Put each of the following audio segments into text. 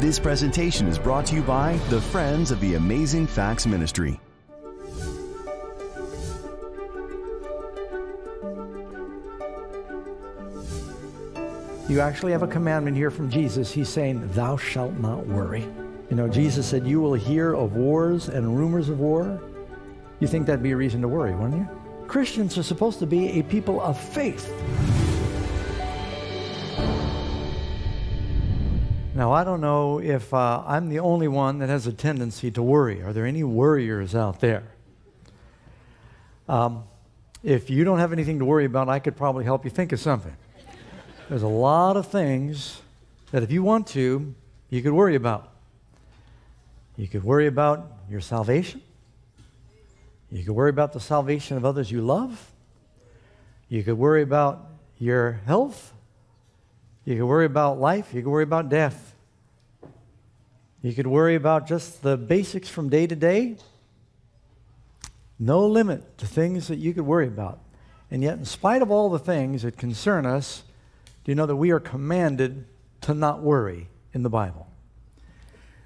This presentation is brought to you by the Friends of the Amazing Facts Ministry. You actually have a commandment here from Jesus. He's saying, Thou shalt not worry. You know, Jesus said, You will hear of wars and rumors of war. You think that'd be a reason to worry, wouldn't you? Christians are supposed to be a people of faith. Now, I don't know if uh, I'm the only one that has a tendency to worry. Are there any worriers out there? Um, if you don't have anything to worry about, I could probably help you think of something. There's a lot of things that if you want to, you could worry about. You could worry about your salvation. You could worry about the salvation of others you love. You could worry about your health. You could worry about life. You could worry about death. You could worry about just the basics from day to day. No limit to things that you could worry about. And yet, in spite of all the things that concern us, do you know that we are commanded to not worry in the Bible?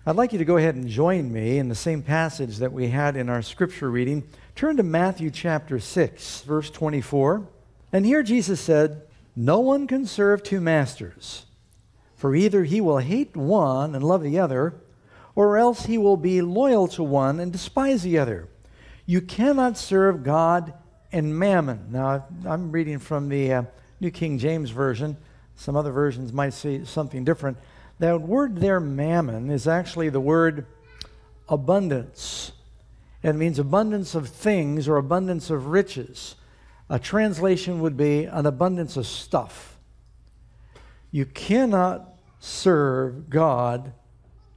I'd like you to go ahead and join me in the same passage that we had in our scripture reading. Turn to Matthew chapter 6, verse 24. And here Jesus said, No one can serve two masters, for either he will hate one and love the other, or else he will be loyal to one and despise the other. You cannot serve God and mammon. Now, I'm reading from the uh, New King James Version. Some other versions might say something different. That word there, mammon, is actually the word abundance. It means abundance of things or abundance of riches. A translation would be an abundance of stuff. You cannot serve God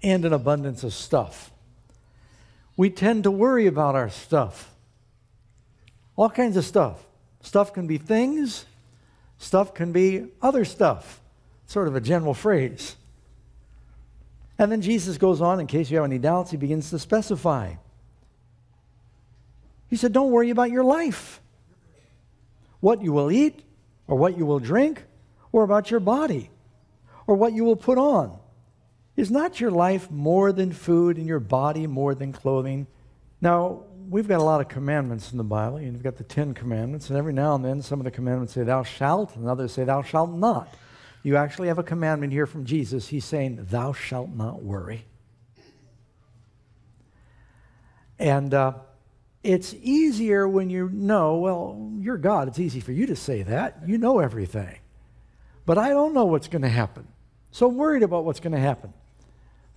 and an abundance of stuff. We tend to worry about our stuff. All kinds of stuff. Stuff can be things, stuff can be other stuff. Sort of a general phrase. And then Jesus goes on, in case you have any doubts, he begins to specify. He said, Don't worry about your life, what you will eat, or what you will drink, or about your body, or what you will put on. Is not your life more than food and your body more than clothing? Now, we've got a lot of commandments in the Bible. And you've got the Ten Commandments, and every now and then some of the commandments say, Thou shalt, and others say, Thou shalt not. You actually have a commandment here from Jesus. He's saying, Thou shalt not worry. And uh, it's easier when you know, well, you're God. It's easy for you to say that. You know everything. But I don't know what's going to happen. So I'm worried about what's going to happen.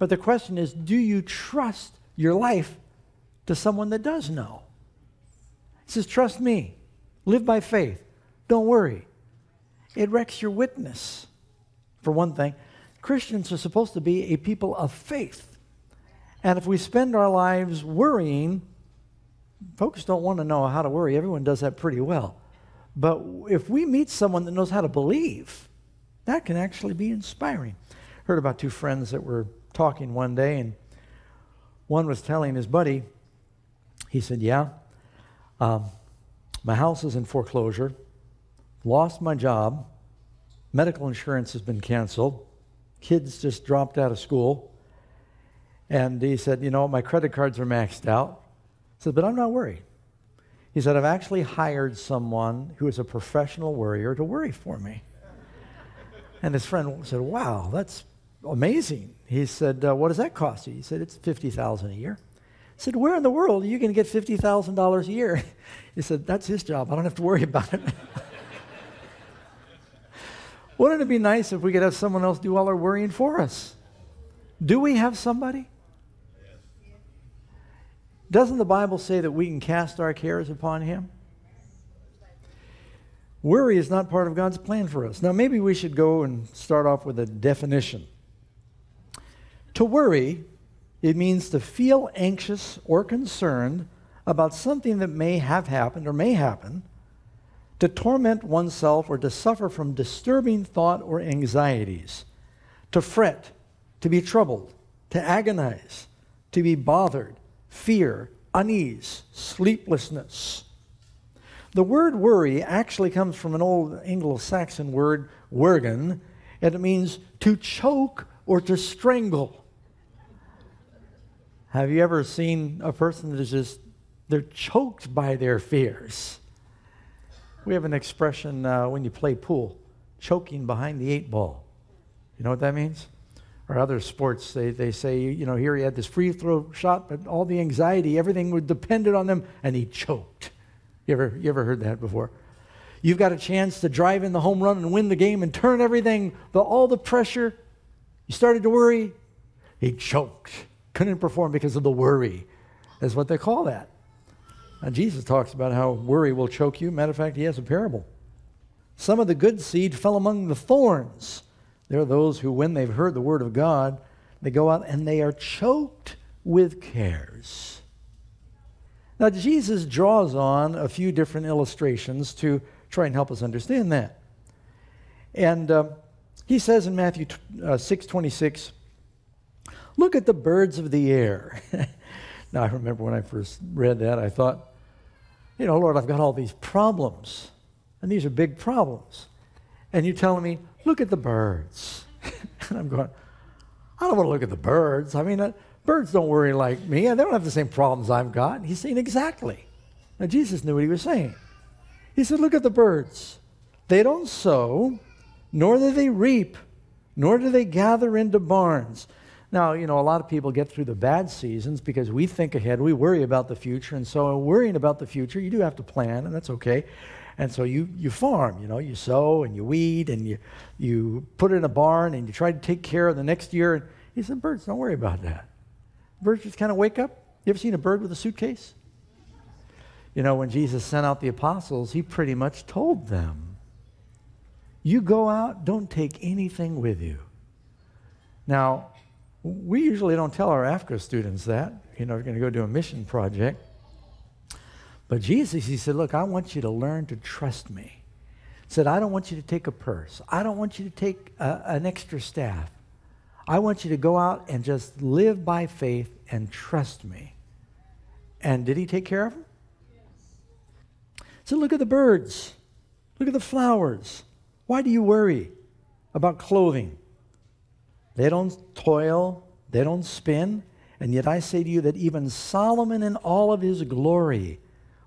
But the question is do you trust your life to someone that does know? He says, Trust me. Live by faith. Don't worry. It wrecks your witness. For one thing, Christians are supposed to be a people of faith. And if we spend our lives worrying, folks don't want to know how to worry. Everyone does that pretty well. But if we meet someone that knows how to believe, that can actually be inspiring. Heard about two friends that were talking one day, and one was telling his buddy, he said, Yeah, um, my house is in foreclosure, lost my job, medical insurance has been canceled, kids just dropped out of school. And he said, You know, my credit cards are maxed out. He said, But I'm not worried. He said, I've actually hired someone who is a professional worrier to worry for me. And his friend said, Wow, that's amazing. He said, uh, What does that cost you? He said, It's 50000 a year. I said, Where in the world are you going to get $50,000 a year? He said, That's his job. I don't have to worry about it. Wouldn't it be nice if we could have someone else do all our worrying for us? Do we have somebody? Doesn't the Bible say that we can cast our cares upon Him? Worry is not part of God's plan for us. Now, maybe we should go and start off with a definition. To worry, it means to feel anxious or concerned about something that may have happened or may happen, to torment oneself or to suffer from disturbing thought or anxieties, to fret, to be troubled, to agonize, to be bothered, fear, unease, sleeplessness. The word worry actually comes from an old Anglo Saxon word, wergen, and it means to choke or to strangle. Have you ever seen a person that is just, they're choked by their fears? We have an expression uh, when you play pool choking behind the eight ball. You know what that means? Or other sports, they, they say, you know, here he had this free throw shot, but all the anxiety, everything was dependent on them, and he choked. You ever, you ever heard that before? You've got a chance to drive in the home run and win the game and turn everything, the, all the pressure. You started to worry. He choked. Couldn't perform because of the worry. is what they call that. And Jesus talks about how worry will choke you. Matter of fact, he has a parable. Some of the good seed fell among the thorns. There are those who, when they've heard the word of God, they go out and they are choked with cares. Now, Jesus draws on a few different illustrations to try and help us understand that. And uh, he says in Matthew uh, 6 26, Look at the birds of the air. now, I remember when I first read that, I thought, you know, Lord, I've got all these problems. And these are big problems. And you're telling me, look at the birds. and I'm going, I don't want to look at the birds. I mean, uh, birds don't worry like me, and they don't have the same problems I've got. And He's saying exactly. Now, Jesus knew what he was saying. He said, Look at the birds. They don't sow, nor do they reap, nor do they gather into barns. Now, you know, a lot of people get through the bad seasons because we think ahead, we worry about the future, and so worrying about the future, you do have to plan, and that's okay. And so you, you farm, you know, you sow and you weed and you, you put it in a barn and you try to take care of the next year. And he said, birds, don't worry about that. Birds just kind of wake up. You ever seen a bird with a suitcase? You know, when Jesus sent out the apostles, he pretty much told them, you go out, don't take anything with you. Now, we usually don't tell our AFCOE students that. You know, we're going to go do a mission project. But Jesus, he said, Look, I want you to learn to trust me. He said, I don't want you to take a purse. I don't want you to take a, an extra staff. I want you to go out and just live by faith and trust me. And did he take care of them? Yes. So look at the birds. Look at the flowers. Why do you worry about clothing? They don't toil, they don't spin. And yet I say to you that even Solomon in all of his glory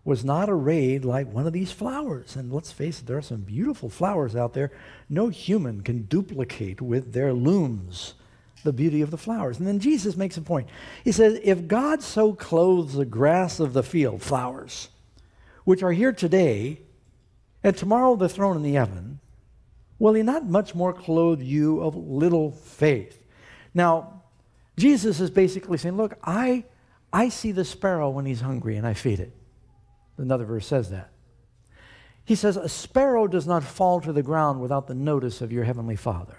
was not arrayed like one of these flowers. And let's face it, there are some beautiful flowers out there. No human can duplicate with their looms the beauty of the flowers. And then Jesus makes a point. He says, If God so clothes the grass of the field, flowers, which are here today, and tomorrow they're thrown in the oven, will he not much more clothe you of little faith? Now, Jesus is basically saying, Look, I, I see the sparrow when he's hungry and I feed it. Another verse says that. He says, A sparrow does not fall to the ground without the notice of your heavenly Father.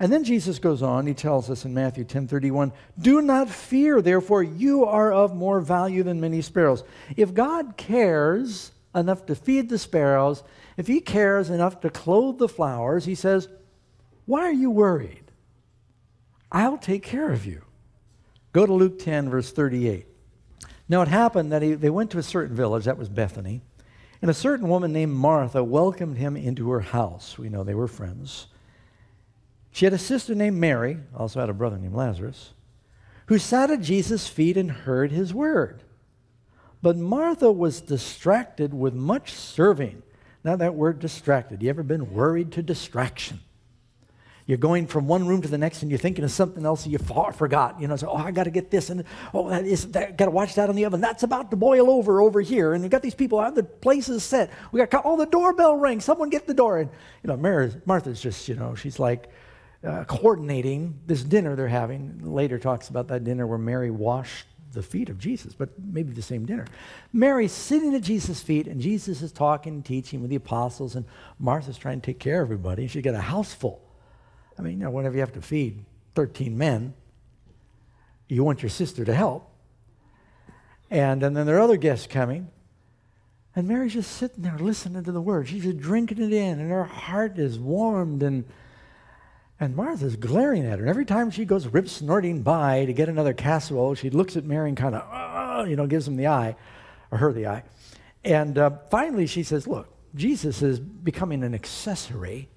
And then Jesus goes on, he tells us in Matthew 10 31, Do not fear, therefore, you are of more value than many sparrows. If God cares enough to feed the sparrows, if he cares enough to clothe the flowers, he says, Why are you worried? I'll take care of you. Go to Luke 10, verse 38. Now it happened that he, they went to a certain village, that was Bethany, and a certain woman named Martha welcomed him into her house. We know they were friends. She had a sister named Mary, also had a brother named Lazarus, who sat at Jesus' feet and heard his word. But Martha was distracted with much serving. Now, that word distracted, you ever been worried to distraction? You're going from one room to the next and you're thinking of something else you forgot. You know, so, oh, I got to get this and oh, that is, that, got to watch that on the oven. That's about to boil over over here. And we got these people out, the place is set. We got, oh, the doorbell rings. Someone get the door. And, you know, Martha's just, you know, she's like uh, coordinating this dinner they're having. Later talks about that dinner where Mary washed the feet of Jesus, but maybe the same dinner. Mary's sitting at Jesus' feet, and Jesus is talking and teaching with the apostles, and Martha's trying to take care of everybody. She's got a house full. I mean, you know, whenever you have to feed 13 men, you want your sister to help. And, and then there are other guests coming. And Mary's just sitting there listening to the word. She's just drinking it in, and her heart is warmed. And, and Martha's glaring at her. And every time she goes rip snorting by to get another casserole, she looks at Mary and kind of, uh, you know, gives him the eye, or her the eye. And uh, finally she says, Look, Jesus is becoming an accessory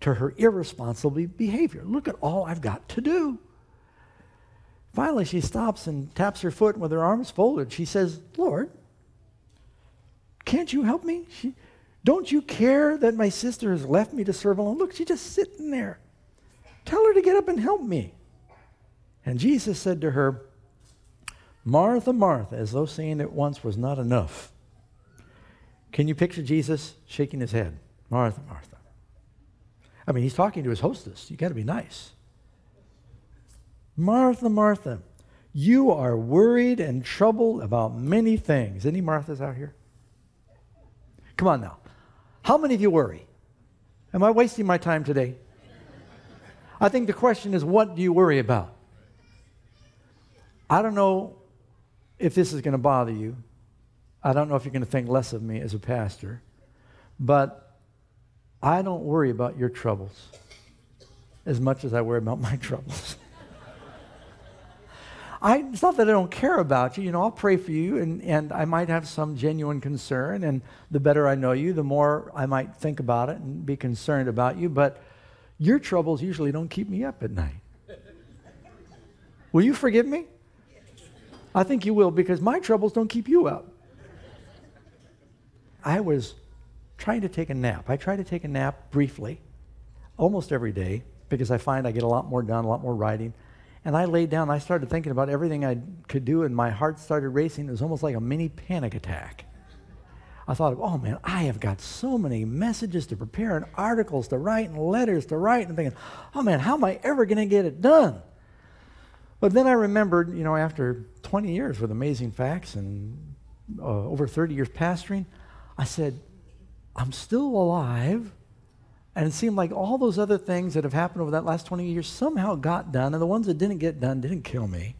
to her irresponsible behavior. Look at all I've got to do. Finally, she stops and taps her foot with her arms folded. She says, Lord, can't you help me? She, don't you care that my sister has left me to serve alone? Look, she's just sitting there. Tell her to get up and help me. And Jesus said to her, Martha, Martha, as though saying it once was not enough. Can you picture Jesus shaking his head? Martha, Martha. I mean, he's talking to his hostess. You got to be nice. Martha, Martha, you are worried and troubled about many things. Any Marthas out here? Come on now. How many of you worry? Am I wasting my time today? I think the question is what do you worry about? I don't know if this is going to bother you. I don't know if you're going to think less of me as a pastor, but I don't worry about your troubles as much as I worry about my troubles. I, it's not that I don't care about you. You know, I'll pray for you, and, and I might have some genuine concern. And the better I know you, the more I might think about it and be concerned about you. But your troubles usually don't keep me up at night. Will you forgive me? I think you will because my troubles don't keep you up. I was trying to take a nap. I try to take a nap briefly, almost every day, because I find I get a lot more done, a lot more writing. And I laid down, I started thinking about everything I could do, and my heart started racing. It was almost like a mini panic attack. I thought, oh man, I have got so many messages to prepare and articles to write and letters to write, and thinking, oh man, how am I ever going to get it done? But then I remembered, you know, after 20 years with Amazing Facts and uh, over 30 years pastoring, I said, I'm still alive. And it seemed like all those other things that have happened over that last 20 years somehow got done, and the ones that didn't get done didn't kill me.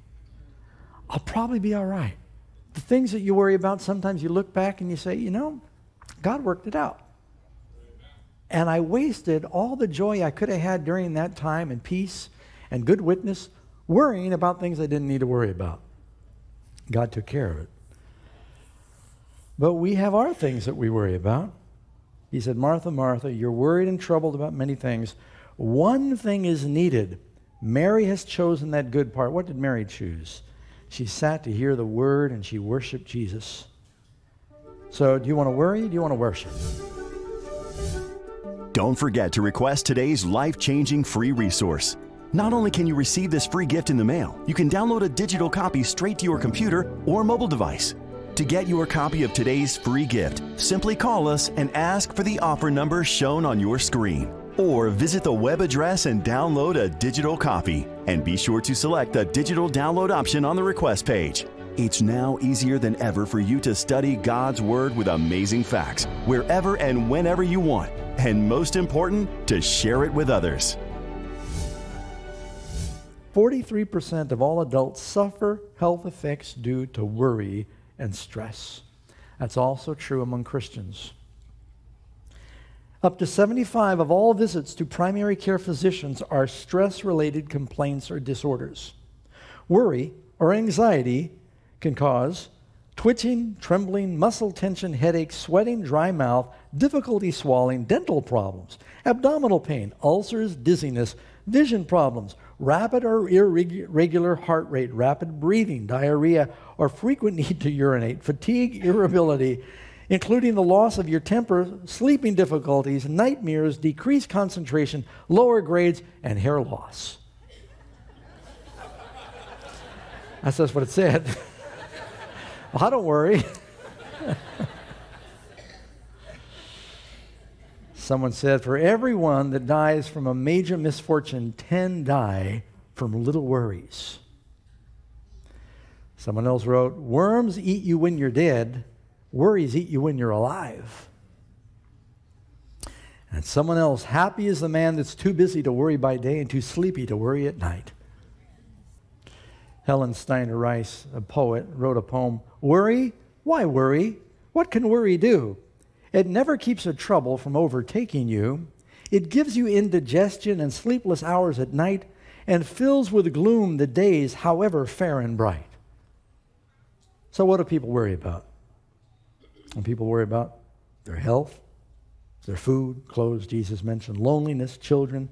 I'll probably be all right. The things that you worry about, sometimes you look back and you say, you know, God worked it out. And I wasted all the joy I could have had during that time and peace and good witness worrying about things I didn't need to worry about. God took care of it. But we have our things that we worry about. He said, Martha, Martha, you're worried and troubled about many things. One thing is needed. Mary has chosen that good part. What did Mary choose? She sat to hear the word and she worshiped Jesus. So, do you want to worry? do you want to worship? Don't forget to request today's life changing free resource. Not only can you receive this free gift in the mail, you can download a digital copy straight to your computer or mobile device. To get your copy of today's free gift, simply call us and ask for the offer number shown on your screen. Or visit the web address and download a digital copy. And be sure to select the digital download option on the request page. It's now easier than ever for you to study God's Word with amazing facts, wherever and whenever you want. And most important, to share it with others. 43% of all adults suffer health effects due to worry and stress. That's also true among Christians. Up to 75 of all visits to primary care physicians are stress related complaints or disorders. Worry or anxiety can cause twitching, trembling, muscle tension, headache, sweating, dry mouth, difficulty swallowing, dental problems, abdominal pain, ulcers, dizziness, vision problems, rapid or irregular heart rate, rapid breathing, diarrhea, or frequent need to urinate, fatigue, irritability, including the loss of your temper, sleeping difficulties, nightmares, decreased concentration, lower grades, and hair loss. That's just what it said. well, don't worry. Someone said, For everyone that dies from a major misfortune, 10 die from little worries. Someone else wrote, Worms eat you when you're dead, worries eat you when you're alive. And someone else, happy is the man that's too busy to worry by day and too sleepy to worry at night. Helen Steiner Rice, a poet, wrote a poem Worry? Why worry? What can worry do? It never keeps a trouble from overtaking you. It gives you indigestion and sleepless hours at night and fills with gloom the days, however fair and bright. So, what do people worry about? And people worry about their health, their food, clothes, Jesus mentioned, loneliness, children.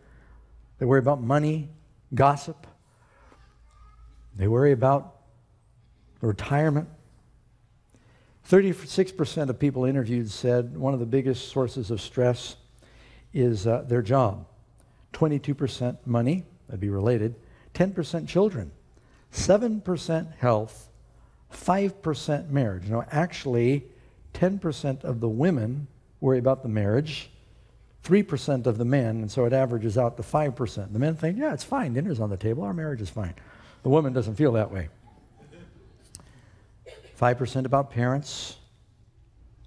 They worry about money, gossip, They worry about retirement. 36% of people interviewed said one of the biggest sources of stress is uh, their job. 22% money, that'd be related. 10% children. 7% health. 5% marriage. Now, actually, 10% of the women worry about the marriage, 3% of the men, and so it averages out to 5%. The men think, yeah, it's fine, dinner's on the table, our marriage is fine. The woman doesn't feel that way. 5% about parents.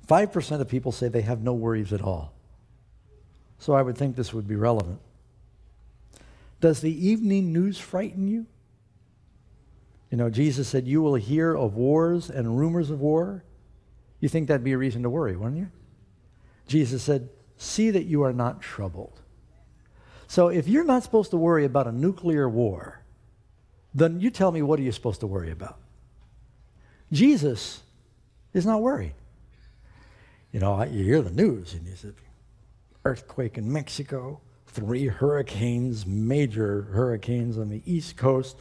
5% of people say they have no worries at all. So I would think this would be relevant. Does the evening news frighten you? You know, Jesus said, You will hear of wars and rumors of war. You think that'd be a reason to worry, wouldn't you? Jesus said, See that you are not troubled. So if you're not supposed to worry about a nuclear war, then you tell me what are you supposed to worry about? Jesus is not worried. You know, you hear the news and you said, earthquake in Mexico, three hurricanes, major hurricanes on the East Coast.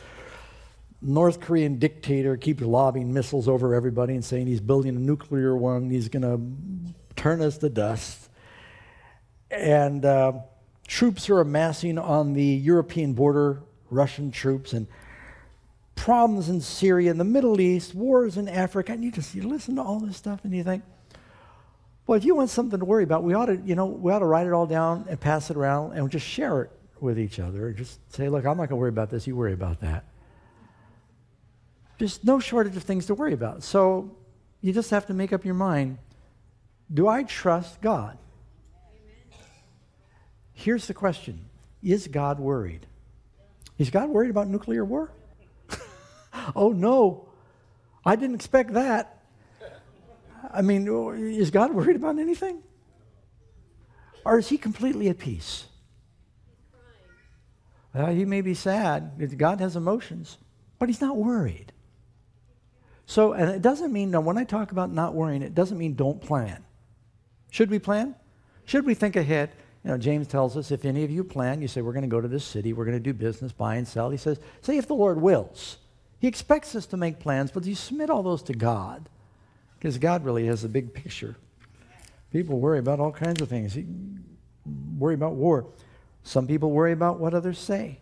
North Korean dictator keeps lobbing missiles over everybody and saying he's building a nuclear one, he's going to turn us to dust. And uh, troops are amassing on the European border, Russian troops, and problems in Syria, in the Middle East, wars in Africa, and you just you listen to all this stuff and you think, well, if you want something to worry about, we ought to, you know, we ought to write it all down and pass it around and just share it with each other. Just say, look, I'm not going to worry about this. You worry about that. There's no shortage of things to worry about. So you just have to make up your mind do I trust God? Here's the question Is God worried? Is God worried about nuclear war? oh no, I didn't expect that. I mean, is God worried about anything? Or is he completely at peace? Well, he may be sad. God has emotions, but he's not worried. So, and it doesn't mean, now, when I talk about not worrying, it doesn't mean don't plan. Should we plan? Should we think ahead? You know, James tells us if any of you plan, you say, we're going to go to this city, we're going to do business, buy and sell. He says, say if the Lord wills. He expects us to make plans, but you submit all those to God because God really has the big picture. People worry about all kinds of things. He worry about war. Some people worry about what others say.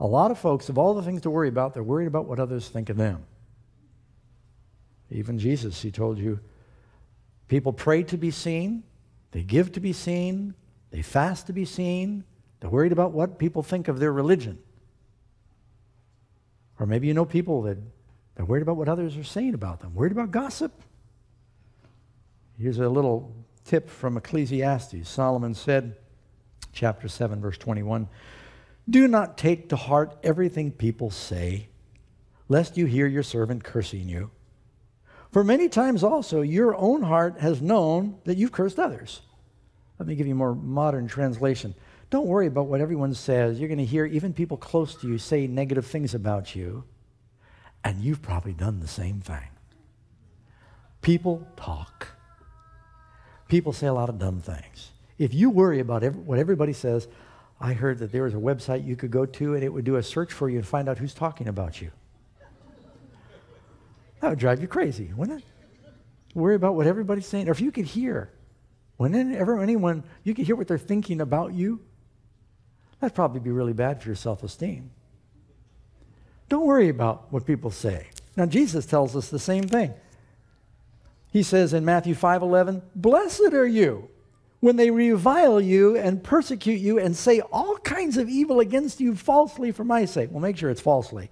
A lot of folks, of all the things to worry about, they're worried about what others think of them. Even Jesus, he told you, people pray to be seen, they give to be seen, they fast to be seen, they're worried about what people think of their religion. Or maybe you know people that are worried about what others are saying about them, worried about gossip. Here's a little tip from Ecclesiastes. Solomon said, chapter 7, verse 21 Do not take to heart everything people say, lest you hear your servant cursing you. For many times also your own heart has known that you've cursed others. Let me give you a more modern translation. Don't worry about what everyone says. You're going to hear even people close to you say negative things about you, and you've probably done the same thing. People talk. People say a lot of dumb things. If you worry about every, what everybody says, I heard that there was a website you could go to and it would do a search for you and find out who's talking about you. That would drive you crazy, wouldn't it? Worry about what everybody's saying. Or if you could hear, whenever anyone, you could hear what they're thinking about you, That'd probably be really bad for your self esteem. Don't worry about what people say. Now, Jesus tells us the same thing. He says in Matthew 5:11, "Blessed are you when they revile you and persecute you and say all kinds of evil against you falsely for my sake." Well, make sure it's falsely.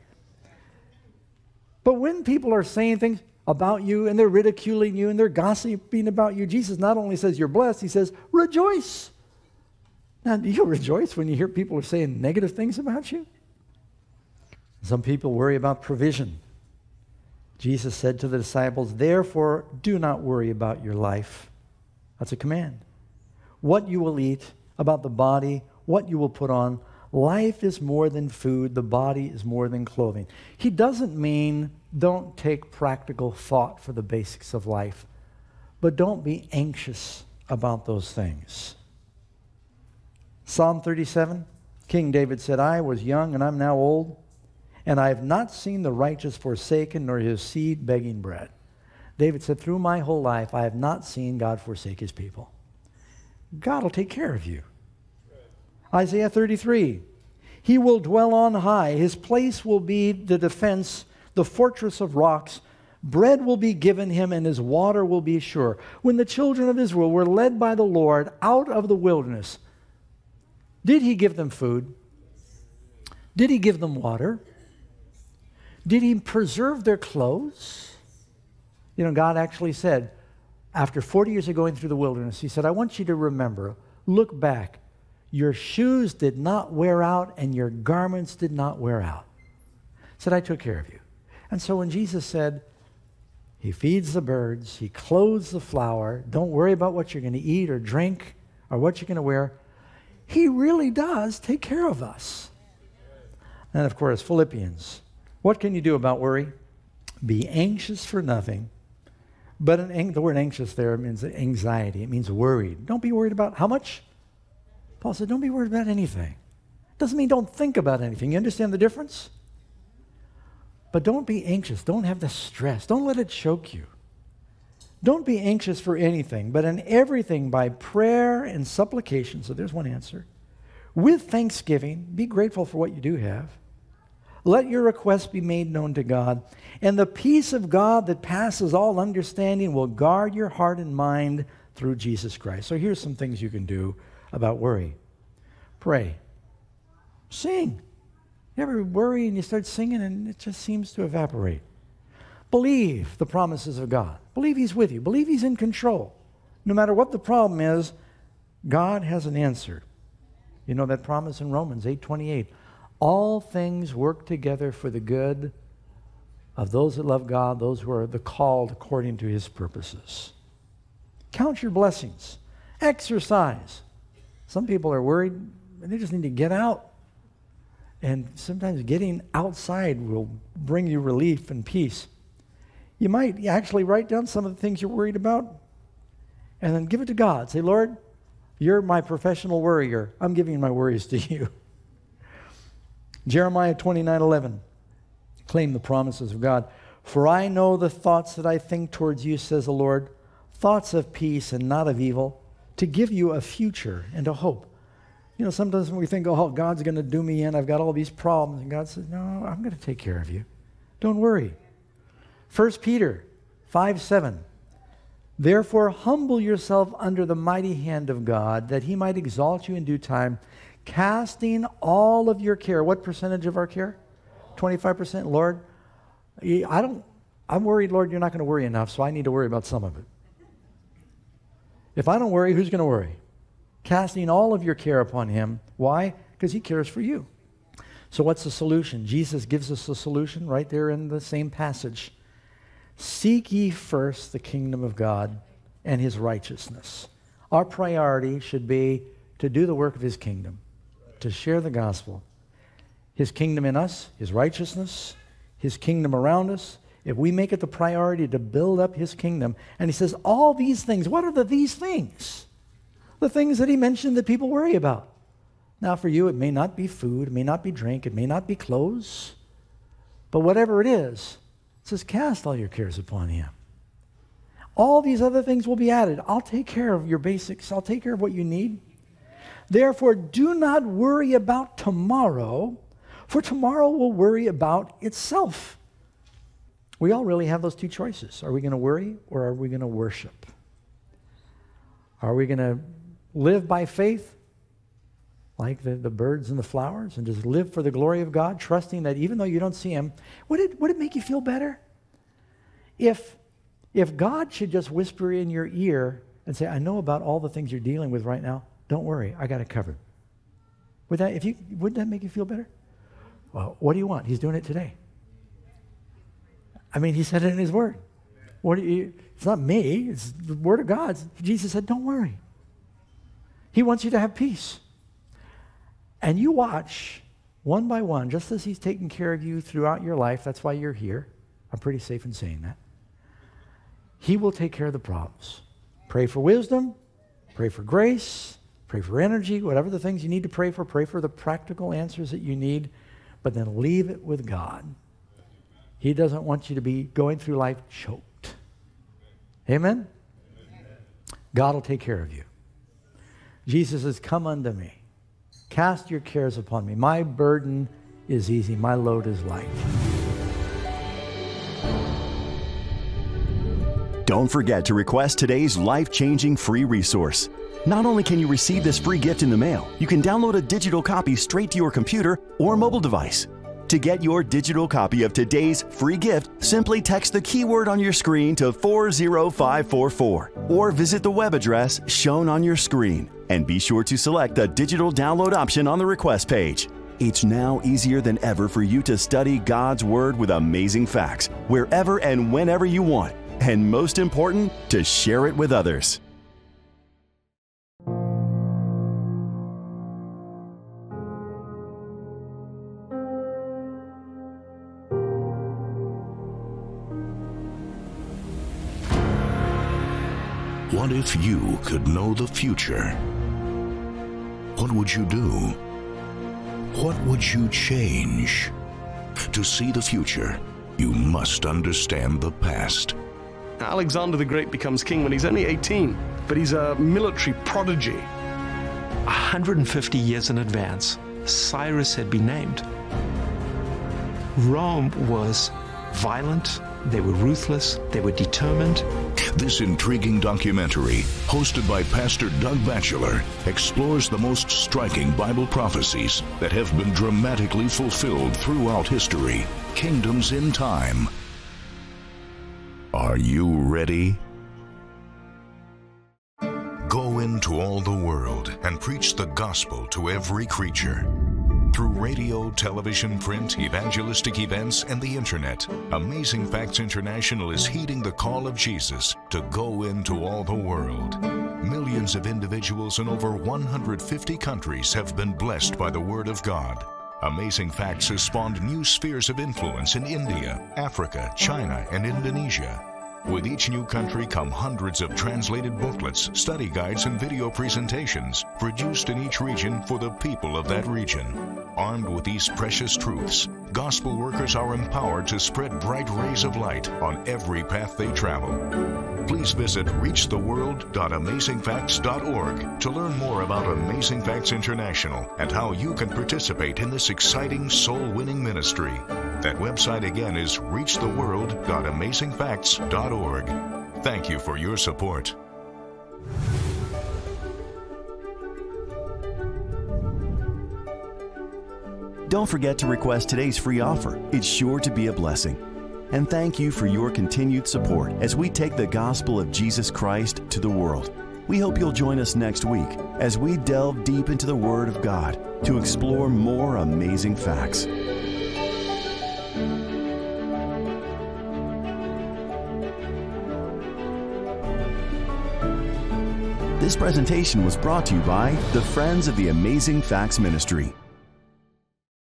But when people are saying things about you and they're ridiculing you and they're gossiping about you, Jesus not only says you're blessed, he says, "Rejoice." Now, do you rejoice when you hear people are saying negative things about you? Some people worry about provision. Jesus said to the disciples, Therefore, do not worry about your life. That's a command. What you will eat, about the body, what you will put on. Life is more than food, the body is more than clothing. He doesn't mean don't take practical thought for the basics of life, but don't be anxious about those things. Psalm 37, King David said, I was young and I'm now old, and I have not seen the righteous forsaken, nor his seed begging bread. David said, Through my whole life, I have not seen God forsake his people. God will take care of you. Isaiah 33 He will dwell on high, his place will be the defense, the fortress of rocks. Bread will be given him, and his water will be sure. When the children of Israel were led by the Lord out of the wilderness, did he give them food? Did he give them water? Did he preserve their clothes? You know, God actually said, after 40 years of going through the wilderness, he said, I want you to remember, look back. Your shoes did not wear out, and your garments did not wear out. Said, I took care of you. And so when Jesus said, he feeds the birds, he clothes the flower. Don't worry about what you're going to eat or drink or what you're going to wear. He really does take care of us. And of course, Philippians. What can you do about worry? Be anxious for nothing. But an, the word anxious there means anxiety. It means worried. Don't be worried about how much? Paul said, don't be worried about anything. Doesn't mean don't think about anything. You understand the difference? But don't be anxious. Don't have the stress. Don't let it choke you. Don't be anxious for anything, but in everything by prayer and supplication. So there's one answer. With thanksgiving, be grateful for what you do have. Let your requests be made known to God, and the peace of God that passes all understanding will guard your heart and mind through Jesus Christ. So here's some things you can do about worry pray, sing. You ever worry and you start singing and it just seems to evaporate? Believe the promises of God. Believe He's with you. Believe He's in control. No matter what the problem is, God has an answer. You know that promise in Romans 8:28. All things work together for the good of those that love God, those who are the called according to his purposes. Count your blessings. Exercise. Some people are worried and they just need to get out. And sometimes getting outside will bring you relief and peace. You might actually write down some of the things you're worried about and then give it to God. Say, Lord, you're my professional worrier. I'm giving my worries to you. Jeremiah 29 11. Claim the promises of God. For I know the thoughts that I think towards you, says the Lord, thoughts of peace and not of evil, to give you a future and a hope. You know, sometimes we think, oh, God's going to do me in, I've got all these problems, and God says, no, I'm going to take care of you. Don't worry. 1 Peter 5 7. Therefore, humble yourself under the mighty hand of God, that he might exalt you in due time, casting all of your care. What percentage of our care? 25%. Lord, I don't, I'm worried, Lord, you're not going to worry enough, so I need to worry about some of it. If I don't worry, who's going to worry? Casting all of your care upon him. Why? Because he cares for you. So, what's the solution? Jesus gives us the solution right there in the same passage. Seek ye first the kingdom of God and his righteousness. Our priority should be to do the work of his kingdom to share the gospel. His kingdom in us, His righteousness, His kingdom around us. If we make it the priority to build up His kingdom, and He says, all these things, what are the these things? The things that He mentioned that people worry about. Now, for you, it may not be food, it may not be drink, it may not be clothes, but whatever it is, it says, cast all your cares upon Him. All these other things will be added. I'll take care of your basics, I'll take care of what you need. Therefore, do not worry about tomorrow, for tomorrow will worry about itself. We all really have those two choices. Are we going to worry or are we going to worship? Are we going to live by faith like the, the birds and the flowers and just live for the glory of God, trusting that even though you don't see Him, would it, would it make you feel better? If, if God should just whisper in your ear and say, I know about all the things you're dealing with right now, don't worry, I got it covered. Would that, if you, wouldn't that make you feel better? Well, what do you want? He's doing it today. I mean, he said it in his word. What you, it's not me, it's the word of God. Jesus said, Don't worry. He wants you to have peace. And you watch one by one, just as he's taking care of you throughout your life. That's why you're here. I'm pretty safe in saying that. He will take care of the problems. Pray for wisdom, pray for grace, Pray for energy, whatever the things you need to pray for, pray for the practical answers that you need. but then leave it with God. He doesn't want you to be going through life choked. Amen? God will take care of you. Jesus says, Come unto me. Cast your cares upon me. My burden is easy, my load is light. Don't forget to request today's life changing free resource. Not only can you receive this free gift in the mail, you can download a digital copy straight to your computer or mobile device. To get your digital copy of today's free gift, simply text the keyword on your screen to 40544 or visit the web address shown on your screen. And be sure to select the digital download option on the request page. It's now easier than ever for you to study God's Word with amazing facts wherever and whenever you want. And most important, to share it with others. If you could know the future? What would you do? What would you change? To see the future, you must understand the past. Alexander the Great becomes king when he's only 18, but he's a military prodigy. 150 years in advance, Cyrus had been named. Rome was violent, they were ruthless, they were determined. This intriguing documentary, hosted by Pastor Doug Batchelor, explores the most striking Bible prophecies that have been dramatically fulfilled throughout history. Kingdoms in Time. Are you ready? Go into all the world and preach the gospel to every creature. Through radio, television, print, evangelistic events, and the internet, Amazing Facts International is heeding the call of Jesus to go into all the world. Millions of individuals in over 150 countries have been blessed by the Word of God. Amazing Facts has spawned new spheres of influence in India, Africa, China, and Indonesia. With each new country come hundreds of translated booklets, study guides, and video presentations produced in each region for the people of that region. Armed with these precious truths, gospel workers are empowered to spread bright rays of light on every path they travel. Please visit reachtheworld.amazingfacts.org to learn more about Amazing Facts International and how you can participate in this exciting soul winning ministry. That website again is reachtheworld.amazingfacts.org. Thank you for your support. Don't forget to request today's free offer. It's sure to be a blessing. And thank you for your continued support as we take the gospel of Jesus Christ to the world. We hope you'll join us next week as we delve deep into the Word of God to explore more amazing facts. This presentation was brought to you by the Friends of the Amazing Facts Ministry.